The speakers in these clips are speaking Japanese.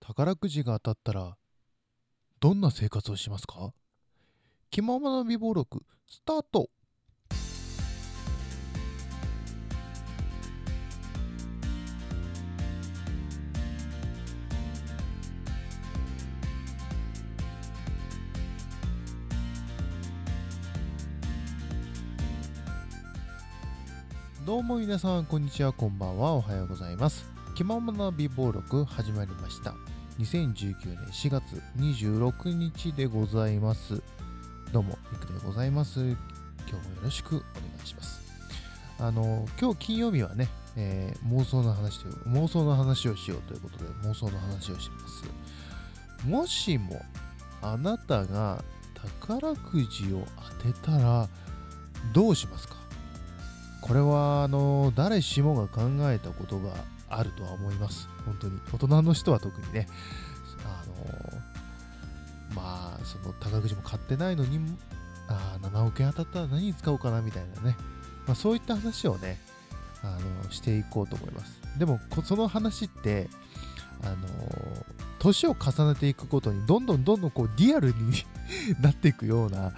宝くじが当たったらどんな生活をしますか？気ままな美貌録スタート。どうも皆さんこんにちはこんばんはおはようございます。気ままな美貌録始まりました。2019年4月26日でございます。どうもみくでございます。今日もよろしくお願いします。あの今日金曜日はね、えー妄想の話という妄想の話をしようということで妄想の話をします。もしもあなたが宝くじを当てたらどうしますか？これはあの誰しもが考えたことがあるとは思います。本当に。大人の人は特にね。あのまあその宝くじも買ってないのにあ7億円当たったら何に使おうかなみたいなね、まあ、そういった話をねあのしていこうと思います。でもその話ってあの年を重ねていくことにどんどんどんどんこうリアルに なっていくような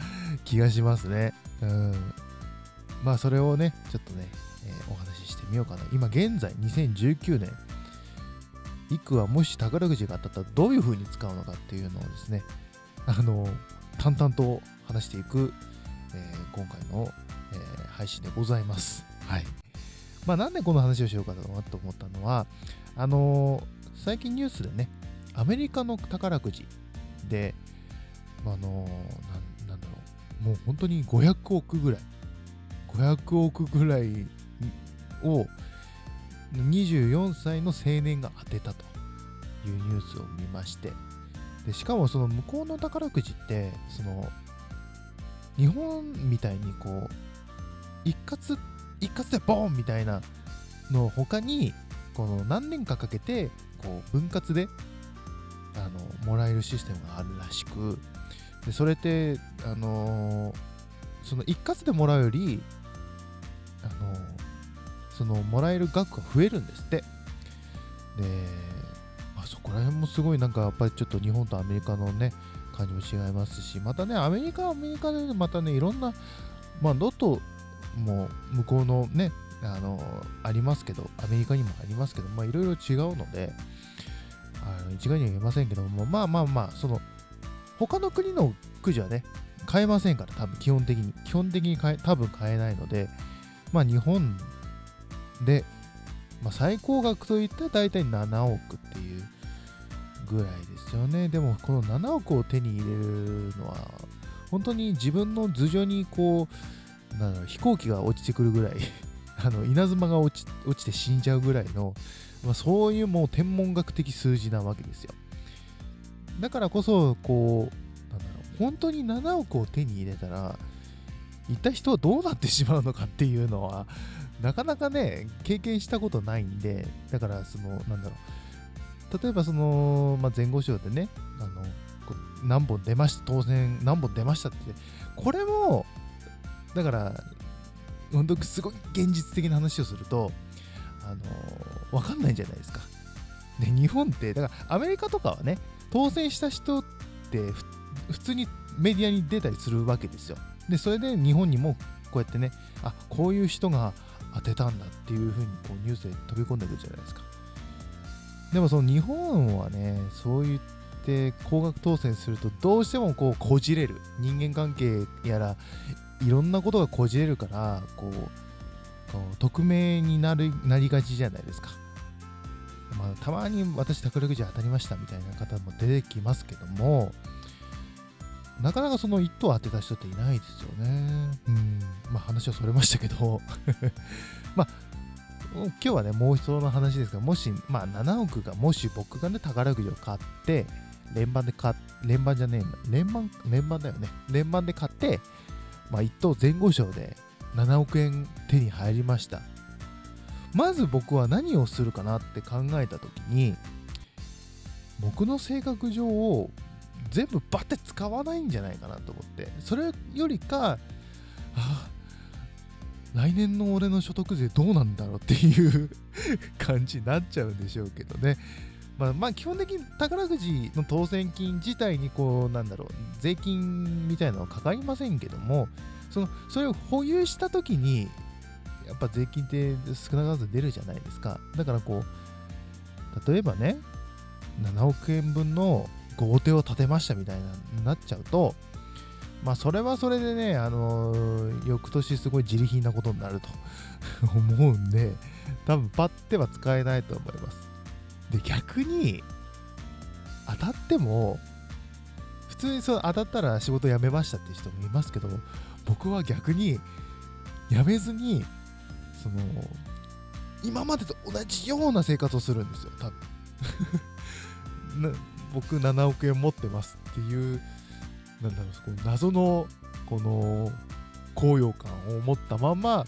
気がしますね。うん。まあそれをねちょっとね、えーお話みようかな。今現在2019年。いくはもし宝くじが当たったらどういう風に使うのかっていうのをですねあの淡々と話していく、えー今回の、えー配信でございます。はい。まあなんでこの話をしようかなと思ったのはあのー最近ニュースでねアメリカの宝くじであのーなんなんだろう。もう本当に500億ぐらい。500億ぐらいを24歳の青年が当てたというニュースを見まして。でしかもその向こうの宝くじってその日本みたいにこう一括一括でボーンみたいなの他にこの何年かかけてこう分割であのもらえるシステムがあるらしく。でそれってあのその一括でもらうよりあのそのもらえる額が増えるんですって。であそこら辺もすごいなんかやっぱりちょっと日本とアメリカのね感じも違いますしまたねアメリカはアメリカでまたねいろんなまあロトも向こうのねあのありますけどアメリカにもありますけどまあいろいろ違うのであの一概には言えませんけどもまあまあまあその他の国のくじはね買えませんから多分基本的に。基本的に買え多分買えないのでまあ日本で、まあ、最高額といったら大体7億っていうぐらいですよね。でもこの7億を手に入れるのは本当に自分の頭上にこうなんだろう飛行機が落ちてくるぐらい あの稲妻が落ち落ちて死んじゃうぐらいの、まあ、そういうもう天文学的数字なわけですよ。だからこそこうなんだろう本当に7億を手に入れたら一体人はどうなってしまうのかっていうのはなかなかね経験したことないんでだからそのなんだろう。例えばその、まあ、前後賞でねあの何本出ました当選何本出ましたって。これもだから本当すごい現実的な話をするとあの分かんないじゃないですか。で日本ってだからアメリカとかはね当選した人って普通にメディアに出たりするわけですよ。でそれで日本にもこうやってねあこういう人が当てたんだっていうふうにこうニュースで飛び込んでくるじゃないですか。でもその日本はねそう言って高額当選するとどうしてもこうこじれる。人間関係やらいろんなことがこじれるからこうこう匿名になるなりがちじゃないですか。まあ、たまに私宝くじ当たりましたみたいな方も出てきますけどもなかなかその1等当てた人っていないですよね。うん。まあ話はそれましたけど。まあ今日はねもう一つの話ですがもしまあ7億がもし僕がね宝くじを買って連番で買っ連番じゃねえな連番連番だよね。連番で買ってまあ1等前後賞で7億円手に入りました。まず僕は何をするかなって考えた時に僕の性格上を全部バッて使わないんじゃないかなと思って。それよりかあ来年の俺の所得税どうなんだろうっていう 感じになっちゃうんでしょうけどね。まあ、まあ基本的に宝くじの当選金自体にこうなんだろう税金みたいなのはかかりませんけどもそのそれを保有した時にやっぱ税金って少なからず出るじゃないですか。だからこう例えばね7億円分の豪邸を建てましたみたいななっちゃうとまあそれはそれでねあのー翌年すごい自利品なことになると 思うんで多分パッては使えないと思います。で逆に当たっても普通にそう当たったら仕事辞めましたっていう人もいますけど僕は逆に辞めずにその今までと同じような生活をするんですよ多分。な僕7億円持ってますっていうなんだろうこの謎のこの高揚感を持ったまま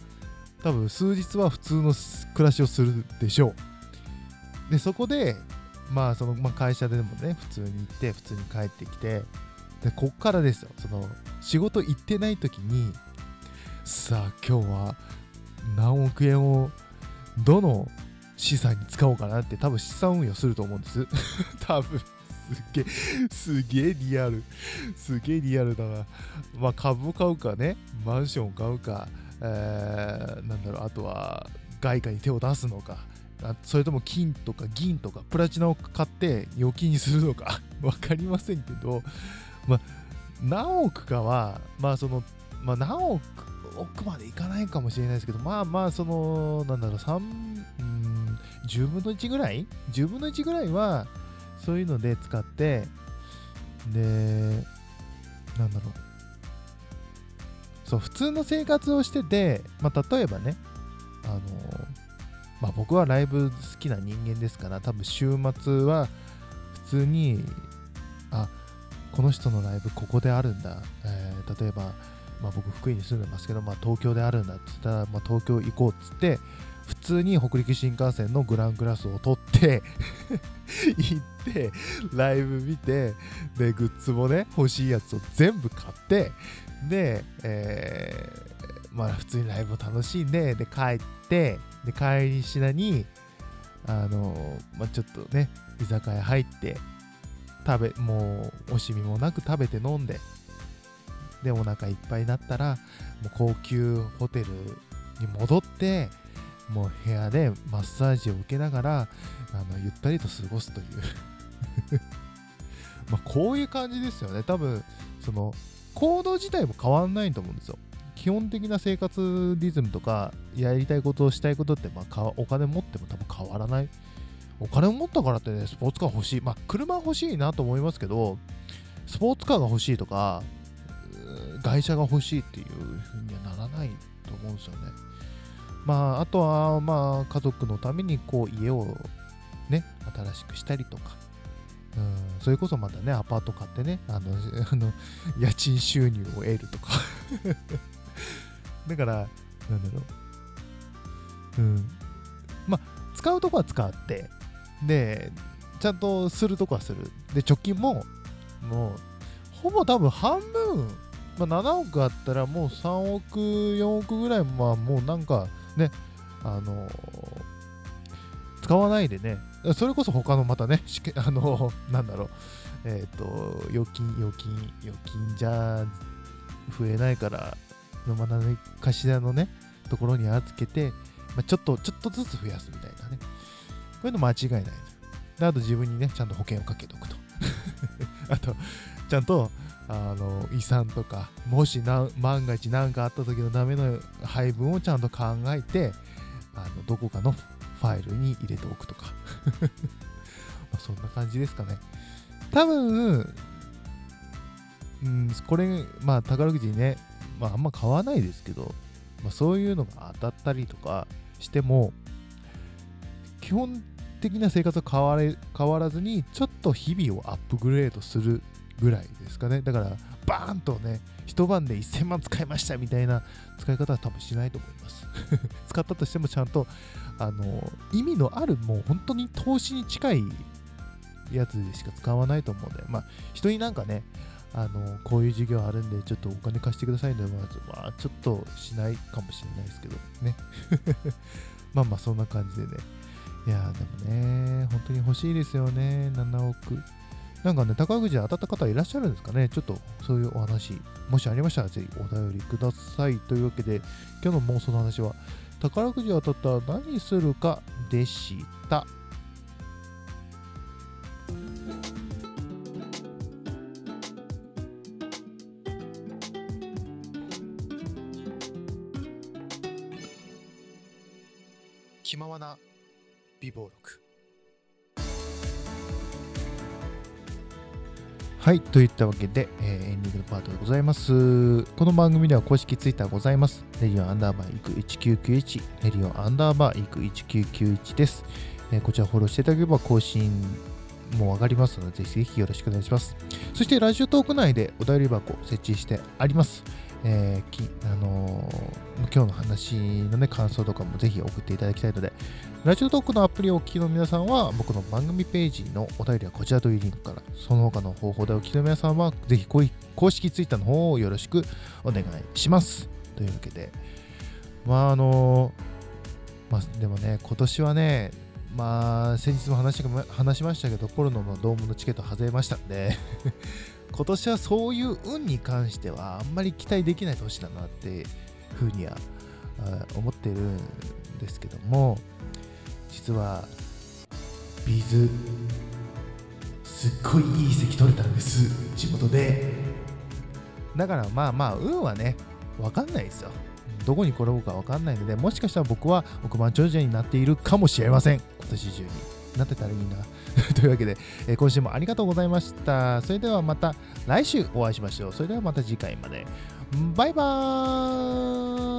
多分数日は普通の暮らしをするでしょう。でそこでまあその、まあ、会社でもね普通に行って普通に帰ってきてでこっからですよ。その仕事行ってない時にさあ今日は何億円をどの資産に使おうかなって多分資産運用すると思うんです。多分。すげえすげえリアル。すげえリアルだなまあ株を買うかね。マンションを買うか、えー、なんだろう。あとは外貨に手を出すのか。それとも金とか銀とかプラチナを買って預金にするのか。分かりませんけど。まあ何億かはまあそのまあ何億億までいかないかもしれないですけど。まあまあそのなんだろう3うん10分の1ぐらい？10分の1ぐらいはそういうので使ってでなんだろう。そう普通の生活をしてて、まあ、例えばねあのまあ僕はライブ好きな人間ですから多分週末は普通にあこの人のライブここであるんだ、えー例えば、まあ、僕福井に住んでますけど、まあ、東京であるんだっつったら、まあ、東京行こうっつって普通に北陸新幹線のグランクラスを取って行ってライブ見てでグッズもね欲しいやつを全部買ってで、えーまあ普通にライブを楽しんでで帰ってで帰りしなにあのまあ、ちょっとね居酒屋入って食べもう惜しみもなく食べて飲んででお腹いっぱいになったらもう高級ホテルに戻ってもう部屋でマッサージを受けながらあのゆったりと過ごすという。まこういう感じですよね。多分その行動自体も変わんないと思うんですよ。基本的な生活リズムとかやりたいことをしたいことって、まあ、お金持っても多分変わらない。お金を持ったからってねスポーツカー欲しい。まあ車欲しいなと思いますけどスポーツカーが欲しいとか外車が欲しいっていうふうにはならないと思うんですよね。まああとはまあ家族のためにこう家をね新しくしたりとか。うんそれこそまたねアパート買ってねあの あの家賃収入を得るとか。だからなんだろう。うん。まあ使うとこは使ってでちゃんとするとこはする。で貯金ももうほぼ多分半分、まあ、7億あったらもう3億4億ぐらいまあもうなんかね。あの使わないでね。それこそ他のまたねしけあのなんだろう。えっ、と預金預金預金じゃ増えないからま何かしらのねところに預けて、まあ、ちょっとちょっとずつ増やすみたいなね。こういうの間違いないでであと自分にねちゃんと保険をかけておくと。あとちゃんとあの遺産とかもし万が一何かあった時のための配分をちゃんと考えてあのどこかのファイルに入れておくとか。まあそんな感じですかね。多分うんこれまあ宝くじね、まあ、あんま買わないですけど、まあ、そういうのが当たったりとかしても基本的な生活は変われ変わらずにちょっと日々をアップグレードするぐらいですかね。だからバーンとね一晩で1000万使いましたみたいな使い方は多分しないと思います。使ったとしてもちゃんとあの意味のあるもう本当に投資に近いやつでしか使わないと思うんでまあ人になんかねあのこういう授業あるんでちょっとお金貸してくださいね。まずまあちょっとしないかもしれないですけどね。まあまあそんな感じでね。いやでもね、本当に欲しいですよね、7億。なんかね、宝くじ当たった方いらっしゃるんですかねちょっとそういうお話、もしありましたらぜひお便りください。というわけで、今日の妄想の話は、宝くじ当たったら何するかでした。はいといったわけで、えーエンディングのパートでございます。この番組では公式ツイッターございます。レディオアンダーバーイク1991レディオアンダーバーイク1991です、えーこちらフォローしていただければ更新も上がりますのでぜひぜひよろしくお願いします。そしてラジオトーク内でお便り箱設置してあります。えーきあのー今日の話のね感想とかもぜひ送っていただきたいのでラジオトークのアプリをお聞きの皆さんは僕の番組ページのお便りはこちらというリンクからその他の方法でお聞きの皆さんはぜひこうい公式ツイッターの方をよろしくお願いします。というわけで。まああのーまあでもね今年はねまあ先日も話し話しましたけどコロナのドームのチケット外れましたんで 今年はそういう運に関してはあんまり期待できない年だなっていうふうには思ってるんですけども実はビズすっごいいい席取れたんです地元で。だからまあまあ運はね分かんないですよ。どこに転ぶか分かんないのでもしかしたら僕は億万長者になっているかもしれません。今年中になってたらいいな。というわけで、え今週もありがとうございました。それではまた来週お会いしましょう。それではまた次回まで。バイバーイ。